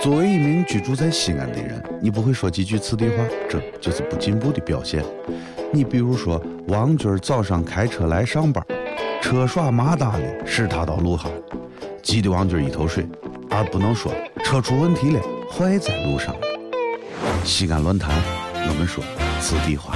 作为一名居住在西安的人，你不会说几句次地话，这就是不进步的表现。你比如说，王军早上开车来上班，车耍麻大的使他到路上，急得王军一头水，而不能说车出问题了，坏在路上。西安论坛，我们说此地话。